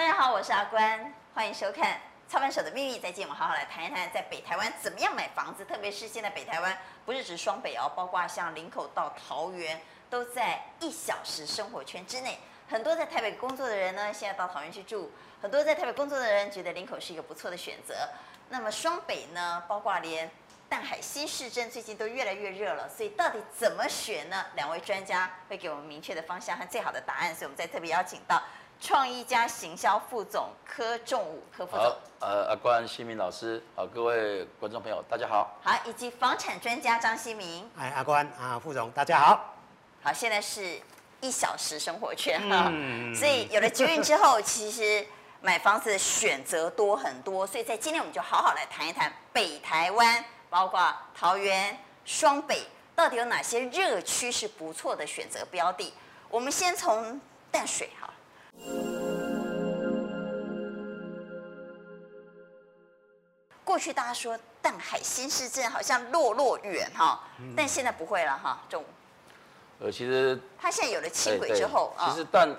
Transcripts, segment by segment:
大家好，我是阿关，欢迎收看《操盘手的秘密》。再见，我们好好来谈一谈，在北台湾怎么样买房子，特别是现在北台湾不是指双北哦，包括像林口到桃园，都在一小时生活圈之内。很多在台北工作的人呢，现在到桃园去住；很多在台北工作的人觉得林口是一个不错的选择。那么双北呢，包括连淡海新市镇最近都越来越热了，所以到底怎么选呢？两位专家会给我们明确的方向和最好的答案。所以我们在特别邀请到。创意家行销副总柯仲武，柯副总。好，呃，阿关新民老师，好，各位观众朋友，大家好。好，以及房产专家张新明。哎，阿关啊，副总，大家好。好，现在是一小时生活圈哈，嗯、所以有了捷运之后，其实买房子的选择多很多。所以在今天我们就好好来谈一谈北台湾，包括桃园、双北，到底有哪些热区是不错的选择标的。我们先从淡水哈。过去大家说淡海新市镇好像落落远哈，但现在不会了哈，仲武。呃，其实它现在有了轻轨之后，其实淡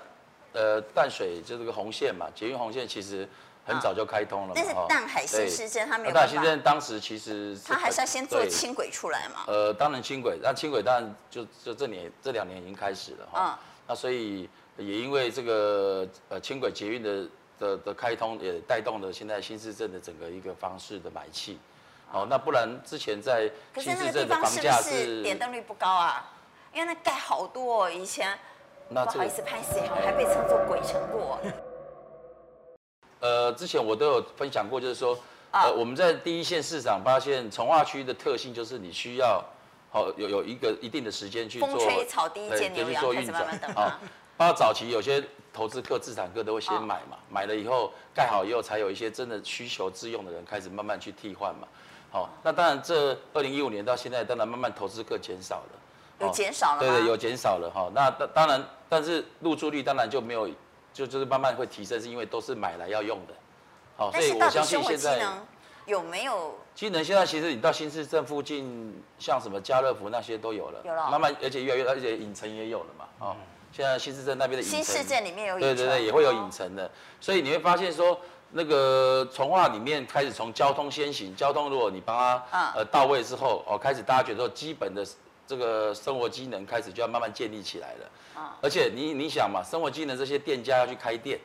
呃淡水就这个红线嘛，捷运红线其实很早就开通了。但是淡海新市镇它没有。淡海新市镇当时其实它还是要先做轻轨出来嘛。呃，当然轻轨，那轻轨当然就就这年这两年已经开始了哈。那所以。也因为这个呃轻轨捷运的的的开通，也带动了现在新市镇的整个一个方式的买气。哦，那不然之前在新市镇的房价是点灯率不高啊？因为那盖好多，哦，以前那不好意思拍谢还被称作鬼城过。呃，之前我都有分享过，就是说，呃，我们在第一线市场发现，从化区的特性就是你需要好有有一个一定的时间去做，风吹草低见牛羊，开始慢慢等啊。包括早期有些投资客、自产客都会先买嘛，买了以后盖好以后，才有一些真的需求自用的人开始慢慢去替换嘛。好，那当然这二零一五年到现在，当然慢慢投资客减少了，有减少了，对对，有减少了哈。那当当然，但是入住率当然就没有，就就是慢慢会提升，是因为都是买来要用的。好，所以我相信现在有没有？机能现在其实你到新市镇附近，像什么家乐福那些都有了，有了，慢慢而且越来越，而且影城也有了嘛，啊。现在新市镇那边的新市镇里面有影城，对对对，也会有影城的，所以你会发现说，那个从化里面开始从交通先行，交通如果你帮他呃到位之后，哦，开始大家觉得基本的这个生活机能开始就要慢慢建立起来了，而且你你想嘛，生活机能这些店家要去开店。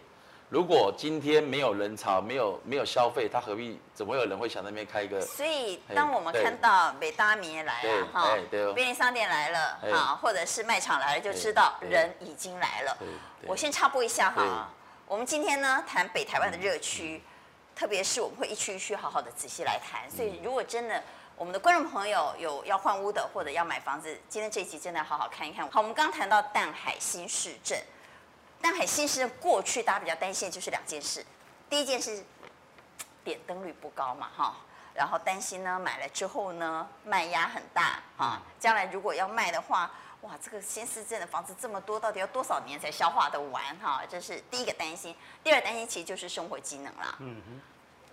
如果今天没有人潮，没有没有消费，他何必？怎么会有人会想那边开一个？所以，当我们看到美大米也来了哈，便利商店来了哈，或者是卖场来了，就知道人已经来了。我先插播一下哈，我们今天呢谈北台湾的热区，特别是我们会一区一区好好的仔细来谈。所以，如果真的我们的观众朋友有要换屋的，或者要买房子，今天这一集真的要好好看一看。好，我们刚谈到淡海新市镇。淡海新市过去大家比较担心的就是两件事，第一件事点灯率不高嘛哈，然后担心呢买了之后呢卖压很大啊，将来如果要卖的话，哇这个新市镇的房子这么多，到底要多少年才消化得完哈？这是第一个担心，第二担心其实就是生活机能啦。嗯哼，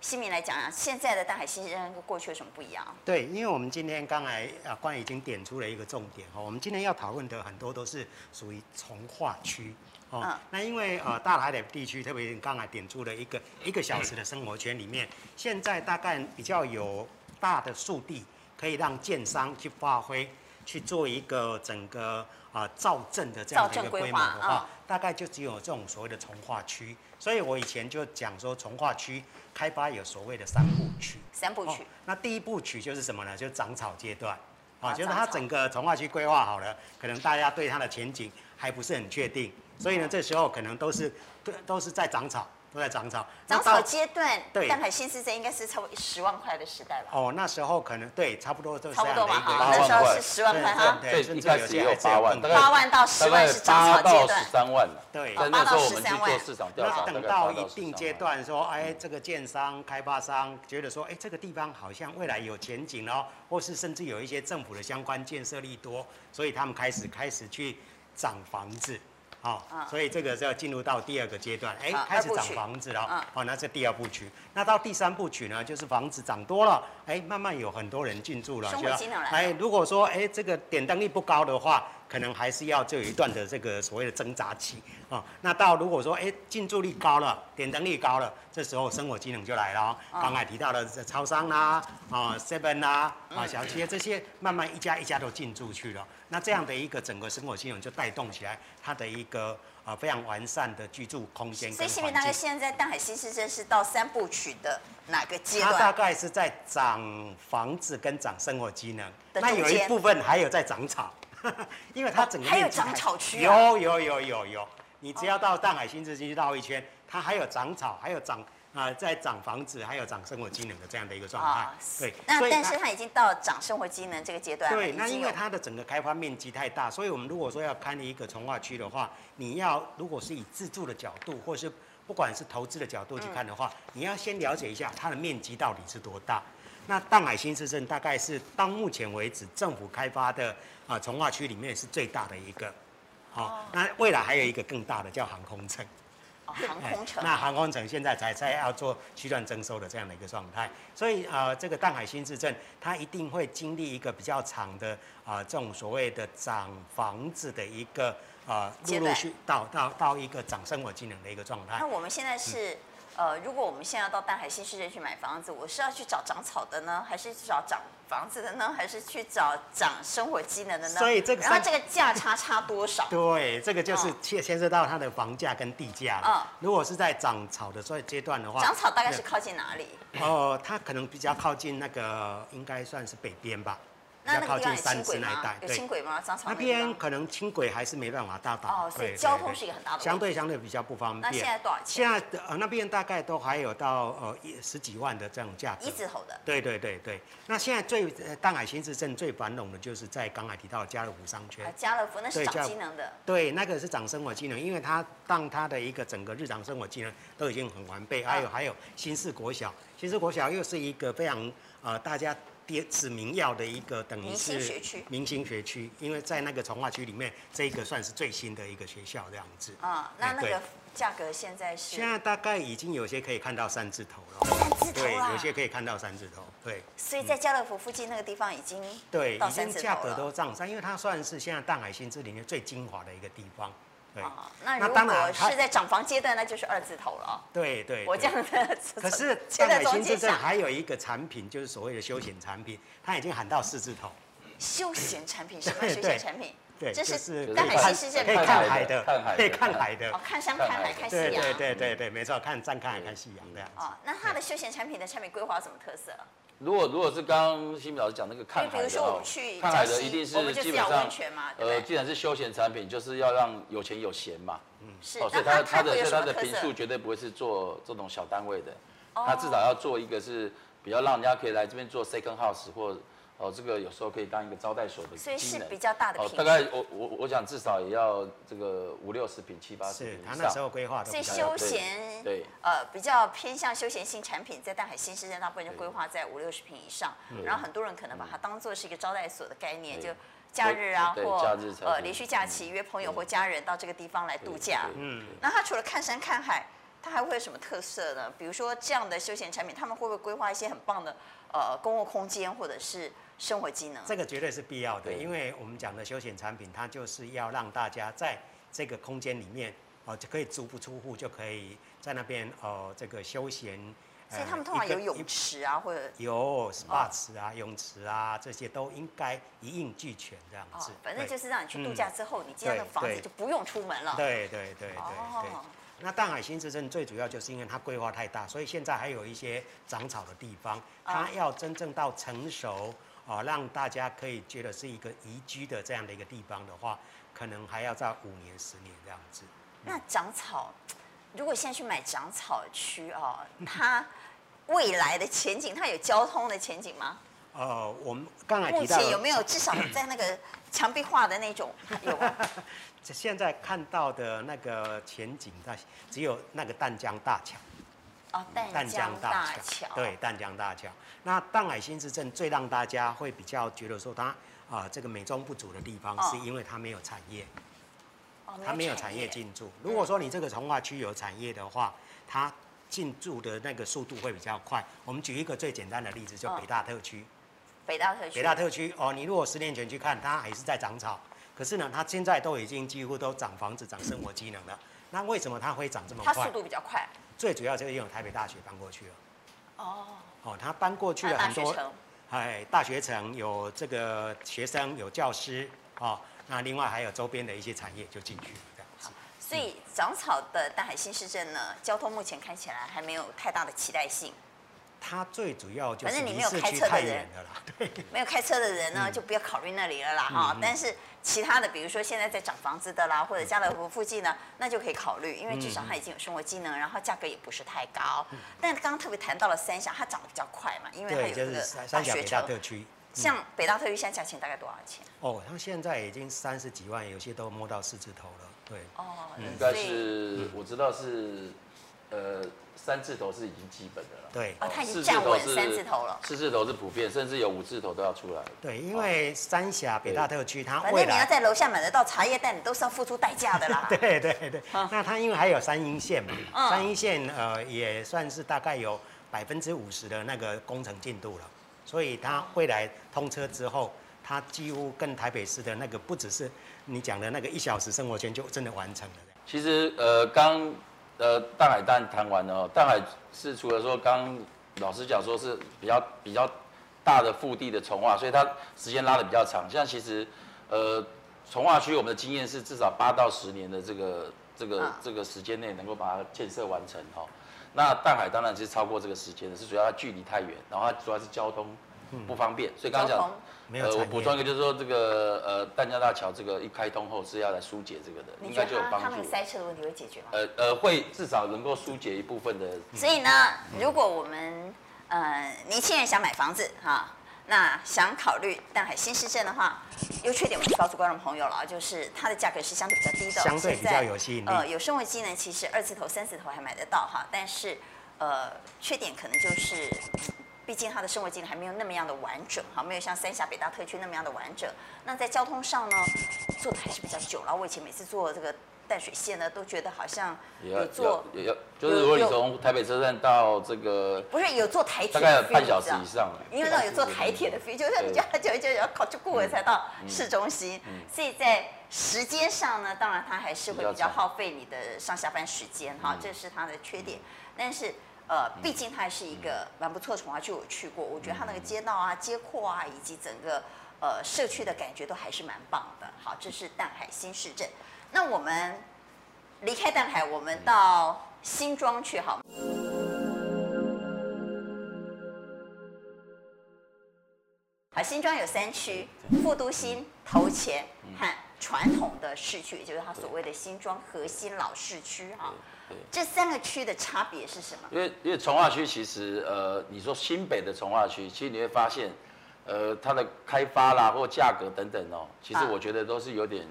新明来讲啊，现在的大海新市镇跟过去有什么不一样？对，因为我们今天刚才啊关已经点出了一个重点哈，我们今天要讨论的很多都是属于从化区。哦，那因为呃大台北地区，特别刚才点出了一个一个小时的生活圈里面，现在大概比较有大的速地，可以让建商去发挥，去做一个整个啊造镇的这样的一个规模的话，大概就只有这种所谓的从化区。所以我以前就讲说，从化区开发有所谓的三部曲。三部曲。那第一部曲就是什么呢？就是长草阶段。啊，就是它整个从化区规划好了，可能大家对它的前景还不是很确定。所以呢，这时候可能都是都都是在长草，都在长草。长草阶段，对，淡海新市镇应该是差不多十万块的时代吧？哦，那时候可能对，差不多都是差不多吧？那时候是十万块哈，对，甚至有些还八万，八万到十万是长草阶段，十三万对，八到十三万。那等到一定阶段，说，哎，这个建商、开发商觉得说，哎，这个地方好像未来有前景哦，或是甚至有一些政府的相关建设力多，所以他们开始开始去涨房子。好，所以这个是要进入到第二个阶段，哎，开始涨房子了。好，那是第二部曲。那到第三部曲呢，就是房子涨多了，哎，慢慢有很多人进驻了，就要，哎，如果说哎这个点灯率不高的话，可能还是要就有一段的这个所谓的挣扎期啊。那到如果说哎进驻率高了，点灯率高了，这时候生活机能就来了哦。刚才提到的超商啦，啊 seven 啦，啊小企业这些，慢慢一家一家都进驻去了。那这样的一个整个生活机能就带动起来，它的一个啊非常完善的居住空间。所以，新民大哥现在在淡海新市镇是到三部曲的哪个阶段？它大概是在涨房子跟涨生活机能，那有一部分还有在涨草。因为它整个还有长草区，有有有有有，你只要到淡海新市区绕一圈，它还有长草，还有长啊，在长房子，还有长生活机能的这样的一个状态。对，那但是它已经到长生活机能这个阶段。对，那因为它的整个开发面积太大，所以我们如果说要开一个从化区的话，你要如果是以自住的角度，或是不管是投资的角度去看的话，你要先了解一下它的面积到底是多大。那淡海新市镇大概是到目前为止政府开发的啊从化区里面是最大的一个，好，那未来还有一个更大的叫航空城，哦航空城，那航空城现在才在要做区段征收的这样的一个状态，所以啊这个淡海新市镇它一定会经历一个比较长的啊这种所谓的涨房子的一个啊陆陆续到到到一个涨生活技能的一个状态。那我们现在是。呃，如果我们现在要到淡海新市镇去买房子，我是要去找长草的呢，还是去找长房子的呢，还是去找长生活机能的呢？所以这个，然后这个价差差多少？对，这个就是牵牵涉到它的房价跟地价。嗯，如果是在长草的所以阶段的话，长草大概是靠近哪里？哦、呃，它可能比较靠近那个，应该算是北边吧。那那个地方有轻轨吗？有轻轨吗？那边可能轻轨还是没办法到达。哦，所以交通是一个很大的。相对相对比较不方便。那现在多少钱？现在呃那边大概都还有到呃一十几万的这种价值。一字头的。对对对对。那现在最淡海新市镇最繁荣的就是在刚才提到的家乐福商圈。家乐福那是长机能的。对，那个是长生活机能，因为它当它的一个整个日常生活机能都已经很完备。还有还有新市国小，新市国小又是一个非常呃大家。点指名要的一个等于是明星学区，明星学区，因为在那个从化区里面，这个算是最新的一个学校这样子。啊，那那个价格现在是？现在大概已经有些可以看到三字头了。三字头对，有些可以看到三字头。对。所以在家乐福附近那个地方已经对，已经价格都涨上，因为它算是现在淡海新市里面最精华的一个地方。对，那如果是在涨房阶段，那就是二字头了。对对，我这样的。可是 淡海新市镇还有一个产品，就是所谓的休闲产品，它已经喊到四字头。休闲产品，什么休闲产品？对，这是淡海新市镇可以看海的，可以看海的。哦，看山看海看夕阳。对对对对，没错，看山看海看夕阳这样子。哦，那它的休闲产品的产品规划有什么特色？如果如果是刚刚新民老师讲那个看海的，看海的一定是基本上，呃，既然是休闲产品，就是要让有钱有闲嘛。嗯，是。所以他他的他的平数绝对不会是做这种小单位的，他至少要做一个是比较让人家可以来这边做 second house 或。哦，这个有时候可以当一个招待所的，所以是比较大的。哦，大概我我我想至少也要这个五六十平、七八十平以上。他那时候规划的。所以休闲，对，呃，比较偏向休闲性产品，在淡海新市镇大部分就规划在五六十平以上。然后很多人可能把它当做是一个招待所的概念，就假日啊，或呃连续假期约朋友或家人到这个地方来度假。嗯。那它除了看山看海，它还会有什么特色呢？比如说这样的休闲产品，他们会不会规划一些很棒的呃公共空间，或者是？生活机能，这个绝对是必要的，因为我们讲的休闲产品，它就是要让大家在这个空间里面，哦，就可以足不出户就可以在那边哦，这个休闲。所以他们通常有泳池啊，或者有 SPA 池啊、泳池啊，这些都应该一应俱全这样子。反正就是让你去度假之后，你今天的房子就不用出门了。对对对对对。那淡海新市镇最主要就是因为它规划太大，所以现在还有一些长草的地方，它要真正到成熟。啊，让大家可以觉得是一个宜居的这样的一个地方的话，可能还要在五年、十年这样子。那长草，如果现在去买长草区啊，它未来的前景，它有交通的前景吗？呃，我们刚才提到，目前有没有至少在那个墙壁画的那种有吗？现在看到的那个前景，它只有那个淡江大桥。哦，淡江大桥，对，淡江大桥。那淡海新市镇最让大家会比较觉得说它啊、呃、这个美中不足的地方，是因为它没有产业，哦、它没有产业进驻。如果说你这个从化区有产业的话，它进驻的那个速度会比较快。我们举一个最简单的例子，就北大特区。北大特区。北大特区哦，你如果十年前去看，它还是在长草。可是呢，它现在都已经几乎都涨房子、涨生活机能了。那为什么它会涨这么快？它速度比较快。最主要就是因为台北大学搬过去了。哦。哦，他搬过去了很多。哎，大学城有这个学生，有教师哦。那另外还有周边的一些产业就进去了这样子。所以长草的大海新市镇呢，交通目前看起来还没有太大的期待性。它最主要就是离市区太远了啦。对，没有开车的人呢，就不要考虑那里了啦哈。嗯、但是其他的，比如说现在在涨房子的啦，或者家乐福附近呢，那就可以考虑，因为至少它已经有生活机能，然后价格也不是太高。嗯、但刚刚特别谈到了三峡，它涨得比较快嘛，因为它有这个大学城。特区。嗯、像北大特区现在价钱大概多少钱？哦，它现在已经三十几万，有些都摸到四字头了。对。哦，应该是我知道是，呃。三字头是已经基本的了，对，哦，它已经站稳三字头了，四字头是普遍，甚至有五字头都要出来。对，因为三峡北大特区，它反正你要在楼下买得到茶叶蛋，你都是要付出代价的啦。对对对，那它因为还有三阴线嘛，三阴线呃也算是大概有百分之五十的那个工程进度了，所以它未来通车之后，它几乎跟台北市的那个不只是你讲的那个一小时生活圈就真的完成了。其实呃刚。呃，淡海淡谈完了哦。淡海是除了说刚老师讲说是比较比较大的腹地的从化，所以它时间拉的比较长。像其实呃从化区我们的经验是至少八到十年的这个这个这个时间内能够把它建设完成哈。那淡海当然是超过这个时间的，是主要它距离太远，然后它主要是交通不方便，所以刚刚讲。呃，我补充一个，就是说这个呃淡江大桥这个一开通后是要来疏解这个的，应该就有帮助。他们塞车的问题会解决吗？呃呃，会至少能够疏解一部分的。所以呢，如果我们呃年轻人想买房子哈，那想考虑淡海新市镇的话，优缺点我就告诉观众朋友了，就是它的价格是相对比较低的，相对比较有吸引力。呃，有生活机能，其实二字头、三字头还买得到哈，但是呃缺点可能就是。毕竟它的生活机能还没有那么样的完整，哈，没有像三峡北大特区那么样的完整。那在交通上呢，做的还是比较久了。我以前每次坐这个淡水线呢，都觉得好像有坐，也要，就是如果你从台北车站到这个，不是有坐台铁，大概有半小时以上。因为那有坐台铁的飞，就是你就要久一久要考就过了才到市中心。所以在时间上呢，当然它还是会比较耗费你的上下班时间，哈，这是它的缺点。但是。呃，毕竟它还是一个蛮不错的重划区，我去过，我觉得它那个街道啊、街廓啊，以及整个呃社区的感觉都还是蛮棒的。好，这是淡海新市镇。那我们离开淡海，我们到新庄去，好。好，新庄有三区：副都新、头前和传统的市区，也就是它所谓的新庄核心老市区，哈。这三个区的差别是什么？因为因为从化区其实呃，你说新北的从化区，其实你会发现，呃，它的开发啦或价格等等哦，其实我觉得都是有点，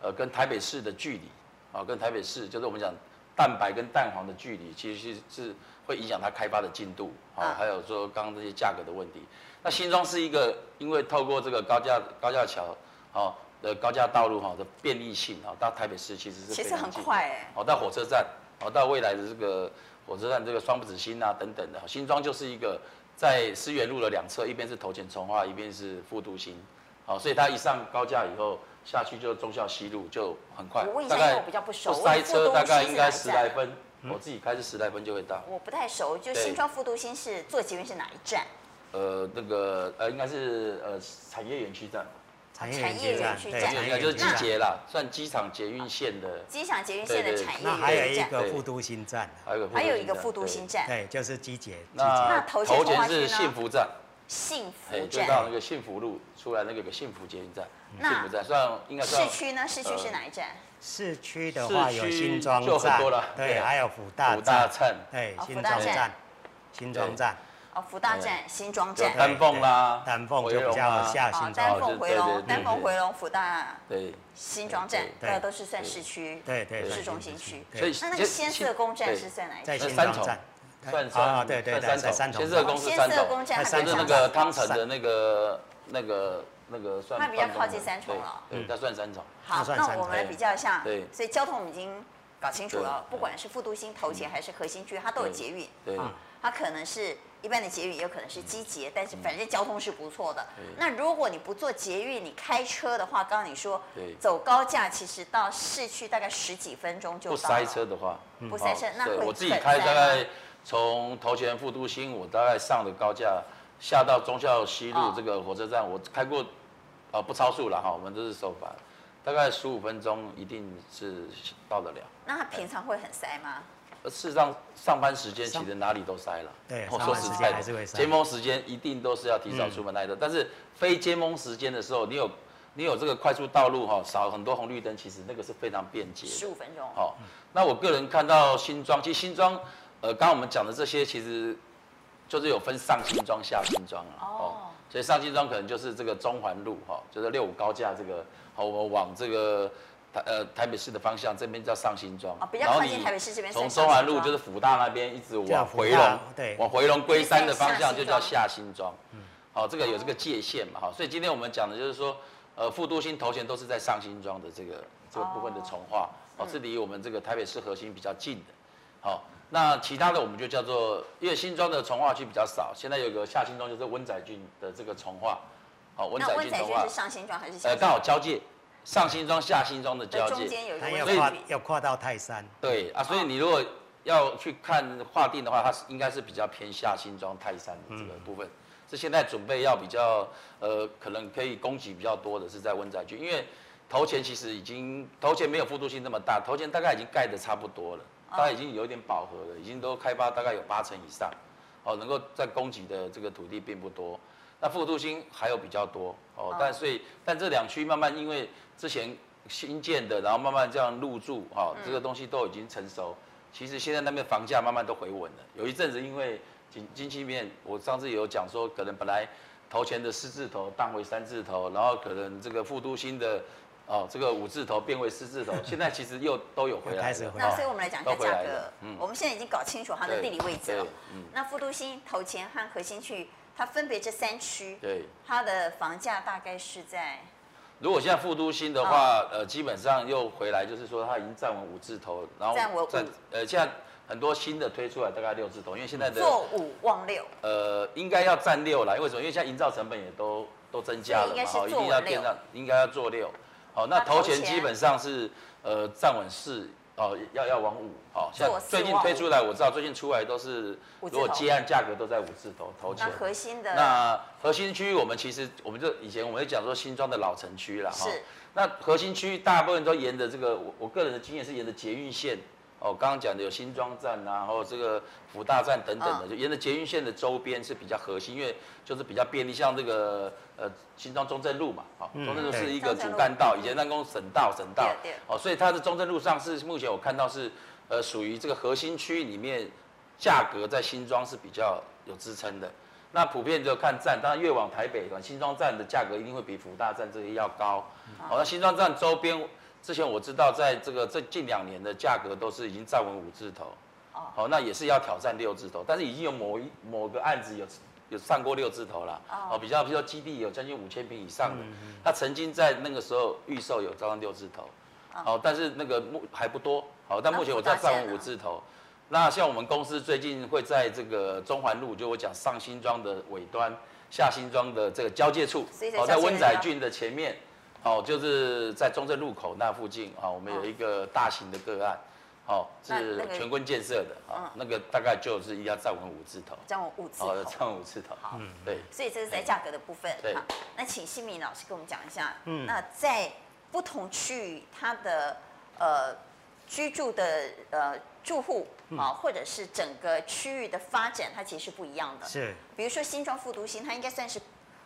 呃，跟台北市的距离啊，跟台北市就是我们讲蛋白跟蛋黄的距离，其实是是会影响它开发的进度啊，还有说刚刚这些价格的问题。那新庄是一个因为透过这个高架高架桥哦的高架道路哈的便利性啊，到台北市其实是其实很快哎，哦到火车站。好，到未来的这个火车站，这个双子星啊等等的，新庄就是一个在思源路的两侧，一边是头前重化，一边是复都心。好，所以它一上高架以后，下去就忠孝西路就很快。我问一下，因为我比较不熟，不塞车大概应该十来分，我自己开是十来分就会到。我不太熟，就新庄复都心是坐捷运是哪一站？呃，那个呃，应该是呃产业园区站。产业园区站，应该就是机捷啦，算机场捷运线的。机场捷运线的产业站。那还有一个富都新站，还有一个富都新站，对，就是机捷。那头前是幸福站。幸福站。就到那个幸福路出来那个个幸福捷运站。幸福站算应该算。市区呢？市区是哪一站？市区的话有新庄站，对，还有福大站，对，新庄站，新庄站。哦，福大站、新庄站、丹凤啦，丹凤就比较下新庄，丹凤回龙、丹凤回龙、福大、对，新庄站，这个都是算市区，对对，市中心区。所以那那个仙色宫站是算哪一？在新庄站，算三，对对对，在三重。先啬宫是三重，它是那个汤城的那个那个那个算。它比较靠近三重了，对，它算三重。好，那我们来比较一下，对，所以交通我们已经搞清楚了，不管是副都心头前还是核心区，它都有捷运，对，它可能是。一般的捷运也有可能是机捷，但是反正交通是不错的。那如果你不坐捷运，你开车的话，刚刚你说走高架，其实到市区大概十几分钟就到。不塞车的话，不塞车，那会我自己开大概从头前副都新，我大概上的高架下到忠孝西路这个火车站，我开过，啊不超速了哈，我们都是守法，大概十五分钟一定是到得了。那他平常会很塞吗？事实上，上班时间其实哪里都塞了。对，说实在的，尖峰时间一定都是要提早出门来的。但是非接峰时间的时候，你有你有这个快速道路哈，少很多红绿灯，其实那个是非常便捷。十五分钟。好，那我个人看到新庄，其实新庄，呃，刚刚我们讲的这些，其实就是有分上新庄、下新庄啊。哦。所以上新庄可能就是这个中环路哈，就是六五高架这个，好，我们往这个。台呃台北市的方向，这边叫上新庄，哦，比较靠近台北市这边。从中环路就是辅大那边一直往回龙，对，往回龙龟山的方向就叫下新庄。嗯，好，这个有这个界限嘛，哈，所以今天我们讲的就是说，呃，副都心头前都是在上新庄的这个这个部分的重化，哦，是离我们这个台北市核心比较近的。好，那其他的我们就叫做，因为新庄的重化区比较少，现在有个下新庄就是温仔郡的这个重化，好，温仔圳重划。是上新庄还是？呃，刚好交界。上新庄、下新庄的交界，它要跨要跨到泰山。对啊，所以你如果要去看划定的话，它是应该是比较偏下新庄、泰山的这个部分。是现在准备要比较呃，可能可以供给比较多的是在温宅区，因为头前其实已经头前没有副都心那么大，头前大概已经盖的差不多了，大概已经有点饱和了，已经都开发大概有八成以上，哦，能够在供给的这个土地并不多。那副都心还有比较多哦，但所以但这两区慢慢因为之前新建的，然后慢慢这样入住哈，这个东西都已经成熟。其实现在那边房价慢慢都回稳了。有一阵子因为经经济面，我上次有讲说，可能本来投前的四字头当为三字头，然后可能这个副都心的哦这个五字头变为四字头，现在其实又 都有回来。开始回来。那所以我们来讲一下价格。嗯。我们现在已经搞清楚它的地理位置了。嗯。那副都心头前和核心区。它分别这三区，对，它的房价大概是在。如果现在副都新的话，哦、呃，基本上又回来，就是说它已经站稳五字头，然后站稳呃，现在很多新的推出来大概六字头，因为现在的做五望六，呃，应该要站六了，为什么？因为现在营造成本也都都增加了嘛，好，一定要变上，应该要做六，好，那头前基本上是呃站稳四。哦，要要往五，好，像最近推出来，我知道最近出来都是，如果接案价格都在五字头头前。那核心的。那核心区我们其实，我们就以前我们就讲说新庄的老城区了哈。是。那核心区大部分都沿着这个，我我个人的经验是沿着捷运线。哦，刚刚讲的有新庄站啊，然后这个福大站等等的，就沿着捷运线的周边是比较核心，因为就是比较便利，像这个呃新庄中正路嘛，好，中正路是一个主干道，以前那公省道省道，哦，所以它的中正路上是目前我看到是呃属于这个核心区里面，价格在新庄是比较有支撑的。那普遍就看站，当然越往台北，新庄站的价格一定会比福大站这些要高。好，那新庄站周边。之前我知道，在这个这近两年的价格都是已经站稳五字头，好，那也是要挑战六字头，但是已经有某一某个案子有有上过六字头了，哦，比较比如说基地有将近五千平以上的，他曾经在那个时候预售有招上六字头，好，但是那个目还不多，好，但目前我在站稳五字头，那像我们公司最近会在这个中环路，就我讲上新庄的尾端，下新庄的这个交界处，好，在温仔郡的前面。哦，就是在中正路口那附近啊，我们有一个大型的个案，哦，是全坤建设的，啊，那个大概就是要站稳五字头，站稳五字头，哦，站稳五字头，好，对，所以这是在价格的部分，对，那请新民老师跟我们讲一下，嗯，那在不同区域，它的呃居住的呃住户啊，或者是整个区域的发展，它其实是不一样的，是，比如说新庄复都新，它应该算是。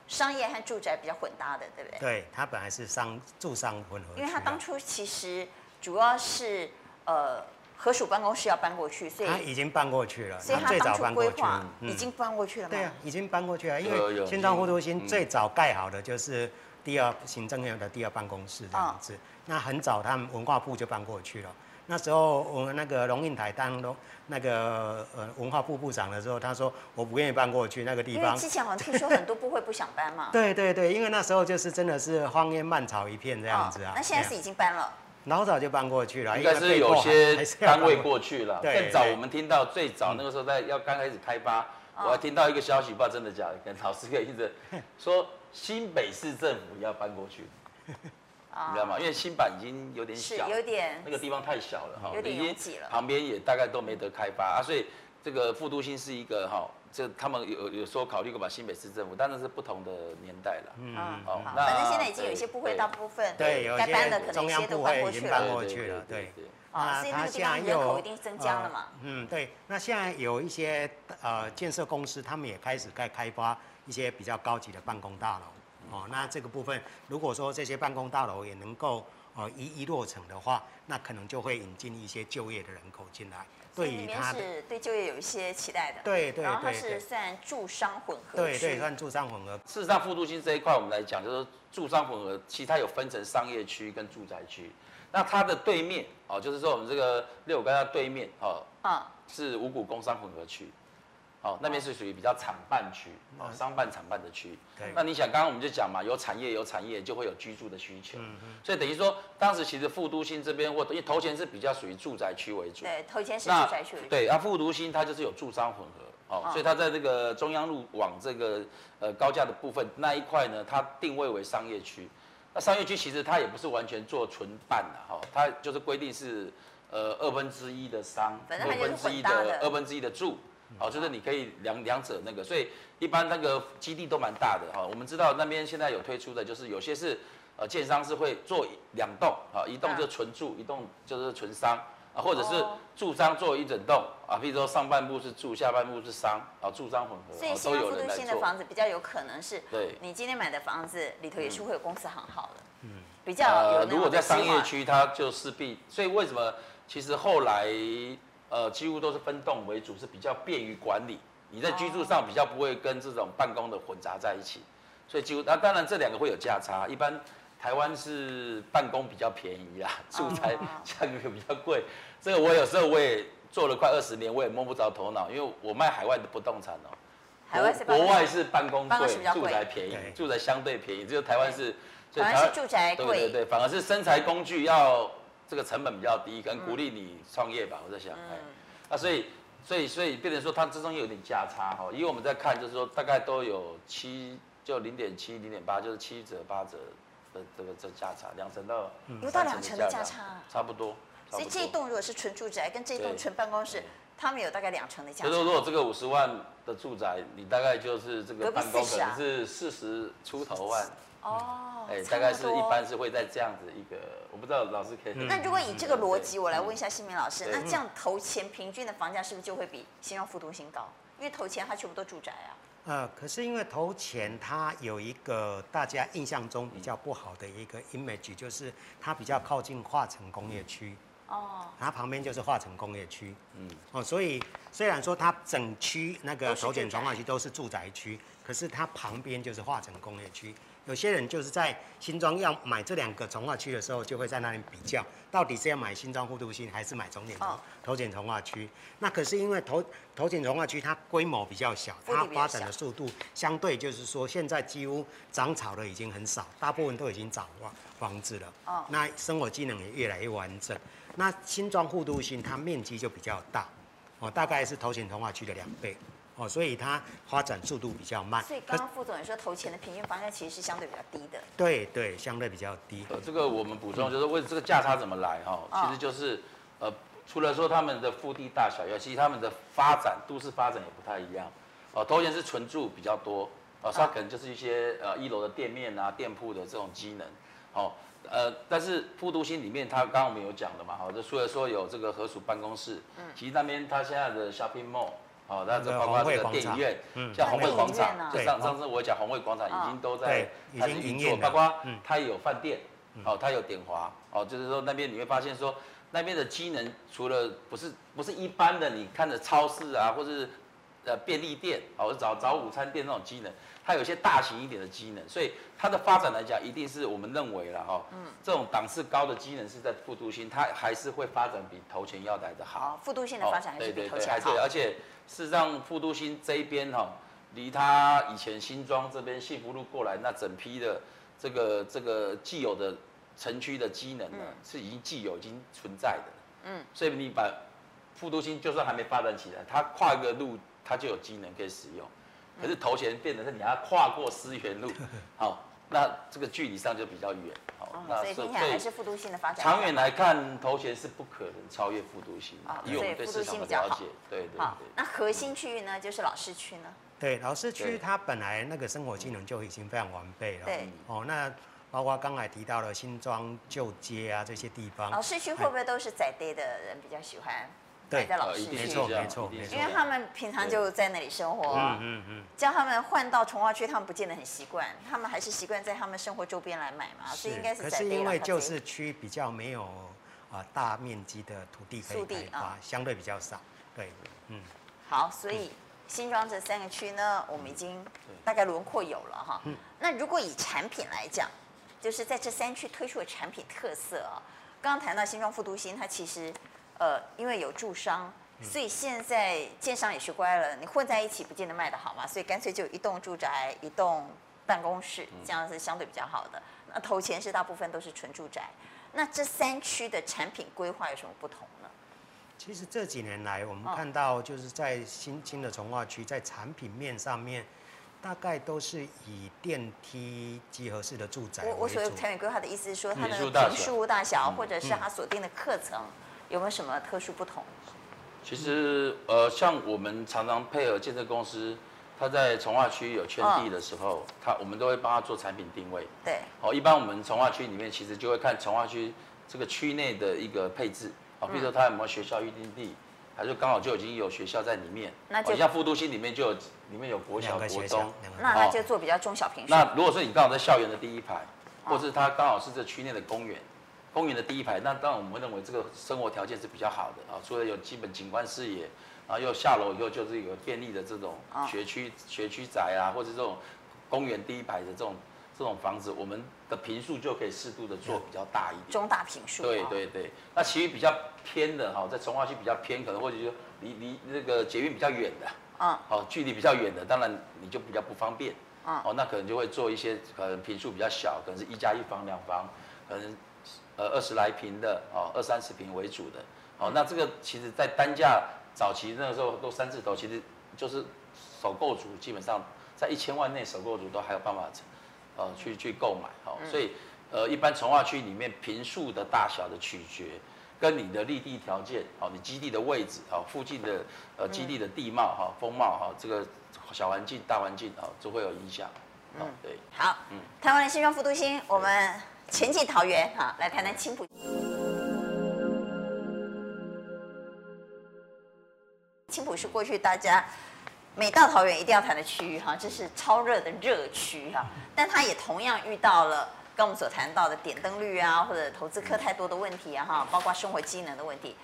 商业和住宅比较混搭的，对不对？对，它本来是商住商混合。因为它当初其实主要是呃，合署办公室要搬过去，所以它已经搬过去了。所以它当初规划已经搬过去了吗？对啊，已经搬过去了。因为新庄副都心最早盖好的就是第二行政院的第二办公室这样子。那很早他们文化部就搬过去了。那时候我们那个龙应台当龙那个呃文化部部长的时候，他说我不愿意搬过去那个地方。因 为之前好像听说很多部会不想搬嘛。对对对，因为那时候就是真的是荒烟蔓草一片这样子啊。那现在是已经搬了。老早就搬过去了。应该是有些单位过去了。更早我们听到最早那个时候在要刚开始开发，我还听到一个消息，不知道真的假的，跟老师可以一直说新北市政府要搬过去，你知道吗？因为新版已经有点小，有点那个地方太小了哈，有点拥挤了，旁边也大概都没得开发啊，所以这个副都心是一个哈。这他们有有说考虑过把新北市政府，当然是不同的年代了。嗯，好，反正现在已经有一些部会，大部分对，有些中央部会已经搬过去了。对，啊，所以那个地方人口一定增加了嘛。嗯，对。那现在有一些呃建设公司，他们也开始在开发一些比较高级的办公大楼。哦，那这个部分，如果说这些办公大楼也能够呃一一落成的话，那可能就会引进一些就业的人口进来。对，里面是对就业有一些期待的。对对对，然后它是算住商混合。对对，算住商混合。事实上，复都心这一块我们来讲，就是住商混合，其实它有分成商业区跟住宅区。那它的对面哦，就是说我们这个六股它对面哦，嗯，是五股工商混合区。哦，那边是属于比较厂办区，哦，商办厂办的区。对。那你想，刚刚我们就讲嘛，有产业有产业，就会有居住的需求。嗯嗯。所以等于说，当时其实副都心这边，或因为头前是比较属于住宅区为主。对，头前是住宅区为主。对，啊，副都心它就是有住商混合，哦，所以它在这个中央路往这个呃高架的部分那一块呢，它定位为商业区。那商业区其实它也不是完全做纯办的，哈，它就是规定是呃二分之一的商，二分之一的二分之一的住。好，就是你可以两两者那个，所以一般那个基地都蛮大的哈。我们知道那边现在有推出的，就是有些是呃建商是会做两栋啊，一栋就纯住，一栋就是纯商啊，或者是住商做一整栋啊，譬如说上半部是住，下半部是商啊，住商混合。所以新都副都新的房子比较有可能是，对，你今天买的房子里头也是会有公司行号的，嗯，比较有。如果在商业区，它就势必，所以为什么其实后来。呃，几乎都是分栋为主，是比较便于管理。你在居住上比较不会跟这种办公的混杂在一起，所以几乎那、啊、当然这两个会有价差。一般台湾是办公比较便宜啦，住宅 价格比较贵。这个我有时候我也做了快二十年，我也摸不着头脑，因为我卖海外的不动产哦、喔，海外是国外是办公贵，住宅便宜，住宅相对便宜，只有台湾是，所以台住宅贵，对对对，反而是生财工具要。这个成本比较低，可能鼓励你创业吧。我在想，哎，啊，所以，所以，所以，变成说它之中有点价差哈。因为我们在看，就是说大概都有七，就零点七、零点八，就是七折、八折的这个这价差，两成到有到两成的价差，差不多。所以这一栋如果是纯住宅，跟这一栋纯办公室，他们有大概两成的价差。就是如果这个五十万的住宅，你大概就是这个办公可能是四十出头万。哦，哎，大概是一般是会在这样子一个，我不知道老师可以。那如果以这个逻辑，我来问一下新民老师，那这样头前平均的房价是不是就会比新庄副都心高？因为头前它全部都住宅啊。呃，可是因为头前它有一个大家印象中比较不好的一个 image，就是它比较靠近化成工业区。哦。它旁边就是化成工业区。嗯。哦，所以虽然说它整区那个头前重划区都是住宅区，可是它旁边就是化成工业区。有些人就是在新庄要买这两个从化区的时候，就会在那里比较，到底是要买新庄副都新还是买头前头前从化区？那可是因为头头前从化区它规模比较小，它发展的速度相对就是说，现在几乎长草的已经很少，大部分都已经长房房子了。哦，那生活机能也越来越完整。那新庄副都新它面积就比较大，哦，大概是头前从化区的两倍。哦，所以它发展速度比较慢。所以刚刚副总也说，投前的平均房价其实是相对比较低的。对对，相对比较低。呃，这个我们补充就是为这个价差怎么来哈，其实就是呃，除了说他们的腹地大小，尤其他们的发展都市发展也不太一样。哦，头前是纯住比较多，哦，它可能就是一些呃一楼的店面啊、店铺的这种机能。哦，呃，但是副都心里面，它刚刚我们有讲的嘛，哈，就除了说有这个合署办公室，嗯，其实那边它现在的 shopping mall。哦，那这包括这个电影院，像红会广场，就上上次我讲红会广场已经都在开始运作，包括它也有饭店，哦，它有点华，哦，就是说那边你会发现说那边的机能除了不是不是一般的你看的超市啊，或是呃便利店，哦，找找午餐店那种机能，它有些大型一点的机能，所以它的发展来讲，一定是我们认为了哈，嗯，这种档次高的机能是在复都心，它还是会发展比头前要来的好。复都心的发展还是比头前好，而且。事实上，复都心这一边哈，离它以前新庄这边幸福路过来那整批的这个这个既有的城区的机能呢，是已经既有已经存在的。嗯，所以你把复都心就算还没发展起来，它跨一个路它就有机能可以使用。可是头衔变成是你要跨过思源路，好，那这个距离上就比较远，好，那所以听起来还是复读性的发展。长远来看，头衔是不可能超越副都心，因为我们对市场的了解，对对对。那核心区域呢，就是老市区呢？对，老市区它本来那个生活机能就已经非常完备了。对，哦，那包括刚才提到了新庄旧街啊这些地方。老市区会不会都是宅地的人比较喜欢？对，在老市区，没错没错，因为他们平常就在那里生活，嗯嗯嗯，叫他们换到从化区，他们不见得很习惯，他们还是习惯在他们生活周边来买嘛，所以应该是。可是因为旧市区比较没有啊大面积的土地可以开发，相对比较少，对，嗯。好，所以新庄这三个区呢，我们已经大概轮廓有了哈。那如果以产品来讲，就是在这三区推出的产品特色啊，刚刚谈到新庄复都心，它其实。呃，因为有住商，所以现在建商也学乖了，你混在一起不见得卖得好嘛，所以干脆就一栋住宅，一栋办公室，这样是相对比较好的。那头前是大部分都是纯住宅，那这三区的产品规划有什么不同呢？其实这几年来，我们看到就是在新兴的从化区，在产品面上面，大概都是以电梯集合式的住宅。我我所谓产品规划的意思是说，它的平数大小，或者是它锁定的课程。有没有什么特殊不同？其实，呃，像我们常常配合建设公司，他在从化区有圈地的时候，他我们都会帮他做产品定位。对。哦，一般我们从化区里面其实就会看从化区这个区内的一个配置，啊，比如说他有没有学校预定地，还是刚好就已经有学校在里面。那就像复都心里面就有里面有国小、国中，那他就做比较中小坪数。那如果说你刚好在校园的第一排，或是他刚好是这区内的公园。公园的第一排，那当然我们会认为这个生活条件是比较好的啊，除了有基本景观视野，然后又下楼以后就是有便利的这种学区学区宅啊，或者这种公园第一排的这种这种房子，我们的平数就可以适度的做比较大一点，中大平数。对对对，那其余比较偏的哈，在从化区比较偏，可能或者就离离那个捷运比较远的，嗯，哦，距离比较远的，当然你就比较不方便，嗯，哦，那可能就会做一些可能平数比较小，可能是一加一房两房，可能。呃，二十来平的哦，二三十平为主的，哦，那这个其实在单价早期那个时候都三字头，其实就是首购族基本上在一千万内首购族都还有办法，呃，去去购买，哦，所以呃，一般从化区里面平数的大小的取决，跟你的立地条件，哦，你基地的位置，哦，附近的呃基地的地貌哈、风貌哈，这个小环境、大环境啊，都会有影响，嗯，对，好，嗯，台湾的新庄复都心，我们。前进桃园，哈，来谈谈青埔。青埔是过去大家每到桃园一定要谈的区域，哈，这是超热的热区，哈。但它也同样遇到了跟我们所谈到的点灯率啊，或者投资客太多的问题啊，哈，包括生活机能的问题。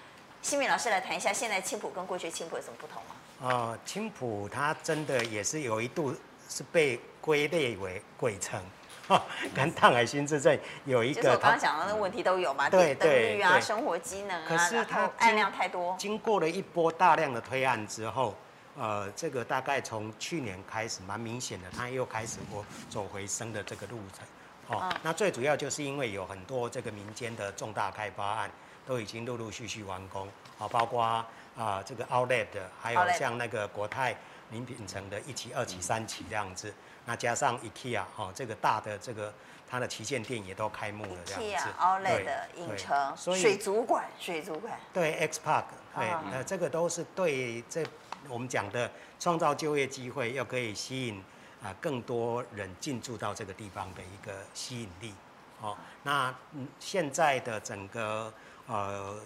新敏老师来谈一下，现在青埔跟过去青埔有什么不同吗？呃，青埔它真的也是有一度是被归类为鬼城。跟淡海新市镇有一个，就是我刚刚讲的那个问题都有嘛，对对对，啊，生活机能啊，可是它案量太多。经过了一波大量的推案之后，呃，这个大概从去年开始蛮明显的，它又开始过走回升的这个路程。哦，那最主要就是因为有很多这个民间的重大开发案都已经陆陆续续完工，啊，包括啊这个 Outlet 的，还有像那个国泰名品城的一期、二期、三期这样子。那加上 IKEA 哦，这个大的这个它的旗舰店也都开幕了，这样子。IKEA Outlet 的影城，水族馆，水族馆。对，X Park，对，呃，这个都是对这我们讲的创造就业机会，又可以吸引啊更多人进驻到这个地方的一个吸引力。哦，那现在的整个呃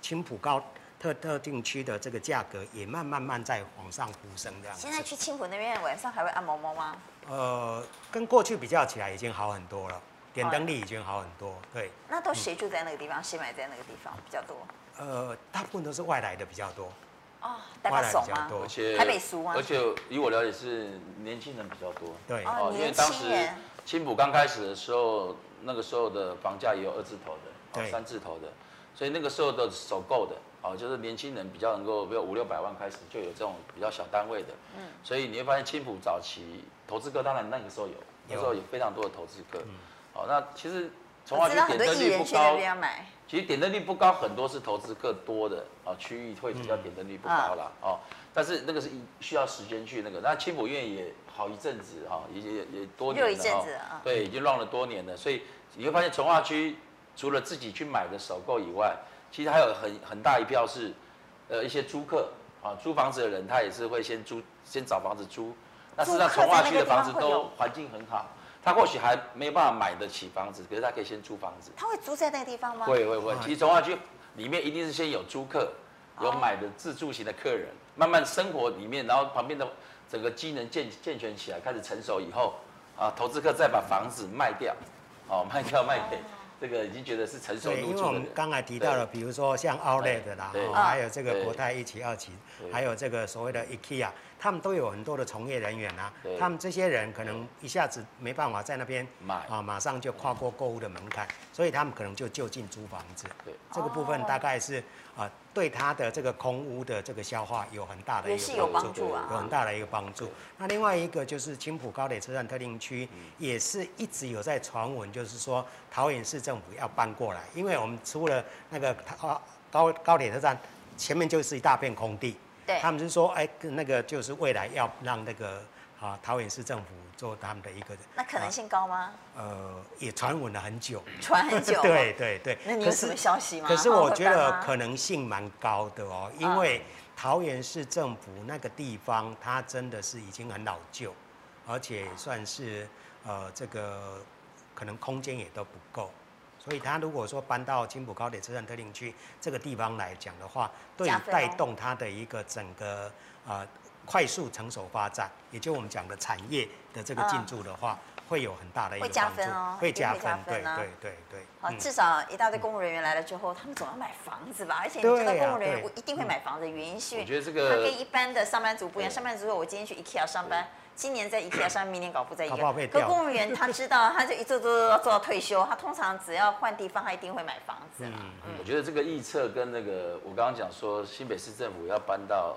青浦高。特特定区的这个价格也慢慢慢在往上浮升，这样。现在去青浦那边晚上还会按摩猫吗？呃，跟过去比较起来已经好很多了，点灯率已经好很多。对。那都谁住在那个地方？谁买在那个地方比较多？呃，大部分都是外来的比较多。哦，外来比较多，而且台北俗吗？而且以我了解是年轻人比较多。对。哦，因为当时青浦刚开始的时候，那个时候的房价也有二字头的，哦三字头的，所以那个时候的首购的。哦，就是年轻人比较能够，比如五六百万开始就有这种比较小单位的，嗯，所以你会发现青浦早期投资客，当然那个时候有，那时候有非常多的投资客，嗯，哦，那其实从化区点灯率不高，其实点灯率不高，很多是投资客多的啊区域会比较点灯率不高啦。哦。但是那个是需要时间去那个，那青浦院也好一阵子哈，也也也多年了，一阵子啊，对，已经 run 了多年了，所以你会发现从化区除了自己去买的首购以外，其实还有很很大一票是，呃一些租客啊租房子的人，他也是会先租先找房子租，那事实上从化区的房子都环境很好，他或许还没有办法买得起房子，可是他可以先租房子。他会租在那个地方吗？会会会，其实从化区里面一定是先有租客，有买的自住型的客人。慢慢生活里面，然后旁边的整个机能健健全起来，开始成熟以后，啊，投资客再把房子卖掉，哦，卖掉卖给这个已经觉得是成熟入住的。因为我们刚才提到了，比如说像 Outlet 的啦，还有这个国泰一期、二期，还有这个所谓的 IKEA。他们都有很多的从业人员啊，他们这些人可能一下子没办法在那边买啊，马上就跨过购物的门槛，所以他们可能就就近租房子。对，这个部分大概是啊，对他的这个空屋的这个消化有很大的一个帮助啊，有很大的一个帮助。那另外一个就是青浦高铁车站特定区也是一直有在传闻，就是说桃园市政府要搬过来，因为我们出了那个高高高铁车站前面就是一大片空地。对他们是说，哎，那个就是未来要让那个啊桃园市政府做他们的一个，那可能性高吗？啊、呃，也传闻了很久，传很久。对对对。那你有什么消息吗？可是我觉得可能性蛮高的哦，因为桃园市政府那个地方，它真的是已经很老旧，而且算是呃这个可能空间也都不够。所以，他如果说搬到青浦高铁车站特定区这个地方来讲的话，对于带动它的一个整个呃快速成熟发展，也就我们讲的产业的这个进驻的话，会有很大的一个帮助。会加分哦，会加分，对对对对。好，至少一大堆公务人员来了之后，他们总要买房子吧？而且你知道公务人员一定会买房子，原因是因为他跟一般的上班族不一样。上班族说，我今天去 IKEA 上班。今年在 IKEA 上，明年搞不在 IKEA。可公务员他知道，他就一做做做做到退休。他通常只要换地方，他一定会买房子。嗯嗯。我觉得这个预测跟那个我刚刚讲说新北市政府要搬到，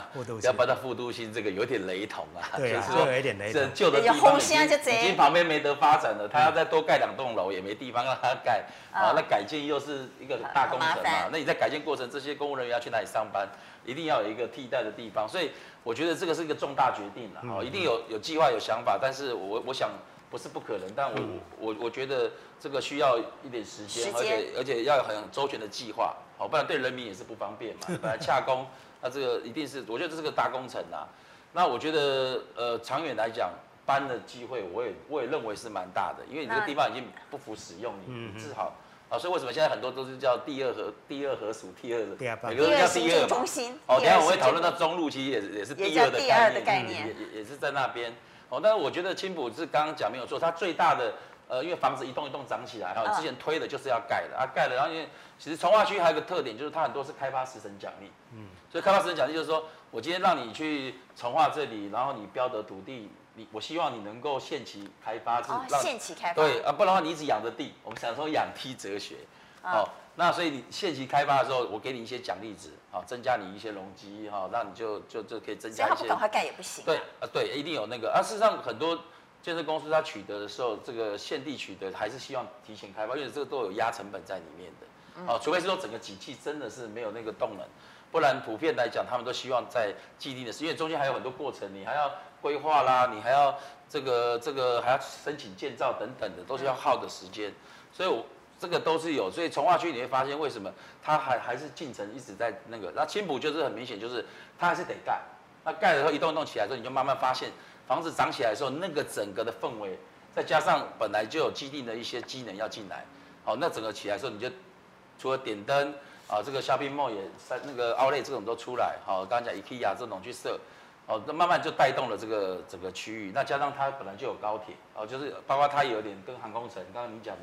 要搬到副都心这个有点雷同啊。对啊，有一点雷同。这旧的地方已经旁边没得发展了，他要再多盖两栋楼也没地方让他盖。啊，那改建又是一个大工程嘛。那你在改建过程，这些公务人员要去哪里上班？一定要有一个替代的地方，所以。我觉得这个是一个重大决定了，哦，一定有有计划有想法，但是我我想不是不可能，但我我我觉得这个需要一点时间，而且而且要有很周全的计划，好，不然对人民也是不方便嘛。本来洽公，那这个一定是，我觉得这是个大工程呐。那我觉得呃长远来讲，搬的机会我也我也认为是蛮大的，因为你这个地方已经不符使用，你治好。啊，所以为什么现在很多都是叫第二核第二核属第二的，每个都叫第二嘛。哦，等下我会讨论到中路，其实也是也是第二的概念，也也也是在那边。哦，但是我觉得青埔是刚刚讲没有错，它最大的呃，因为房子一栋一栋涨起来，哈，之前推的就是要盖的啊，盖了，然后因为其实从化区还有个特点，就是它很多是开发时程奖励，嗯，所以开发时程奖励就是说我今天让你去从化这里，然后你标得土地。你我希望你能够限期开发，是让限期开发对啊，不然的话你一直养着地。我们想说养梯哲学，哦，那所以你限期开发的时候，我给你一些奖励值，好，增加你一些容积，哈，那你就就就可以增加一些。赶快盖也不行。对啊，对，一定有那个啊。事实上，很多建设公司它取得的时候，这个现地取得还是希望提前开发，因为这个都有压成本在里面的。哦，除非是说整个景气真的是没有那个动能，不然普遍来讲，他们都希望在既定的时间，因为中间还有很多过程，你还要。规划啦，你还要这个这个还要申请建造等等的，都是要耗的时间，所以我这个都是有，所以从化区你会发现为什么它还还是进程一直在那个，那青浦就是很明显就是它还是得盖，那盖了以后一栋一栋起来之后，你就慢慢发现房子涨起来的时候，那个整个的氛围，再加上本来就有既定的一些机能要进来，好，那整个起来的时候，你就除了点灯啊，这个 shopping mall 也三那个 outlet 这种都出来，好，刚刚讲 IKEA 这种去设。哦，那慢慢就带动了这个整个区域。那加上它本来就有高铁，哦，就是包括它有点跟航空城。刚刚你讲的，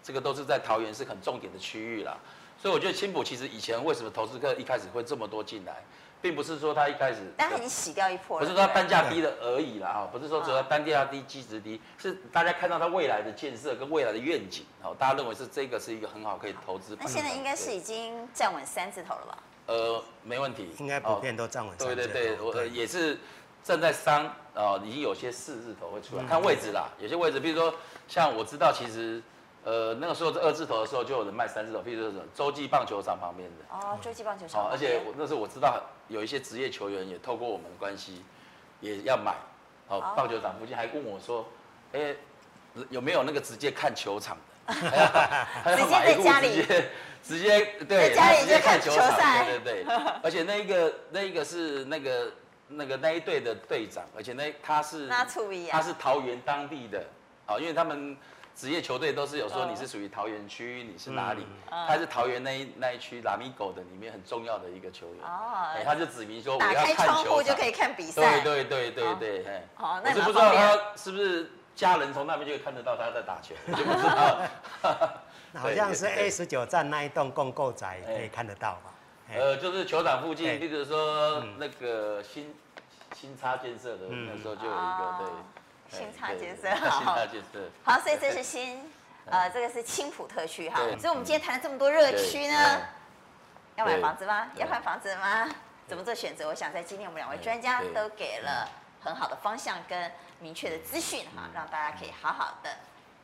这个都是在桃园是很重点的区域啦。所以我觉得青埔其实以前为什么投资客一开始会这么多进来，并不是说它一开始，但他已经洗掉一波了。不是说它单价低了而已啦，啊，不是说只要单价低、基值低，是大家看到它未来的建设跟未来的愿景，哦，大家认为是这个是一个很好可以投资。那现在应该是已经站稳三字头了吧？呃，没问题，应该普遍都站稳。对对对，我也是站在三啊，已经有些四字头会出来，看位置啦。有些位置，比如说像我知道，其实呃，那个时候在二字头的时候就有人卖三字头，譬如说洲际棒球场旁边的。哦，洲际棒球场。哦，而且我那时候我知道有一些职业球员也透过我们的关系，也要买。哦，棒球场附近还问我说，哎，有没有那个直接看球场的？直接在家里。直接，直接对，在家里就看球赛。对对对。而且那一个那一个是那个那个那一队的队长，而且那他是他是桃园当地的，哦，因为他们。职业球队都是有说你是属于桃园区，你是哪里？他是桃园那一那一区拉米狗的里面很重要的一个球员。哦，他就指明说我要看球。打开窗户就可以看比赛。对对对对对，哎。好，那我是不知道他是不是家人从那边就可以看得到他在打球，就不知道。好像是 A 十九站那一栋共构宅可以看得到吧？呃，就是球场附近，例如说那个新新差建设的那时候就有一个对。新差建设好，好，所以这是新，呃，这个是青浦特区哈。所以我们今天谈了这么多热区呢，要买房子吗？要换房子吗？怎么做选择？我想在今天我们两位专家都给了很好的方向跟明确的资讯哈，让大家可以好好的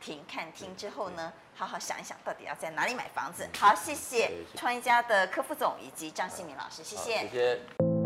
听、看、听之后呢，好好想一想到底要在哪里买房子。好，谢谢创业家的柯副总以及张新民老师，谢谢。谢谢。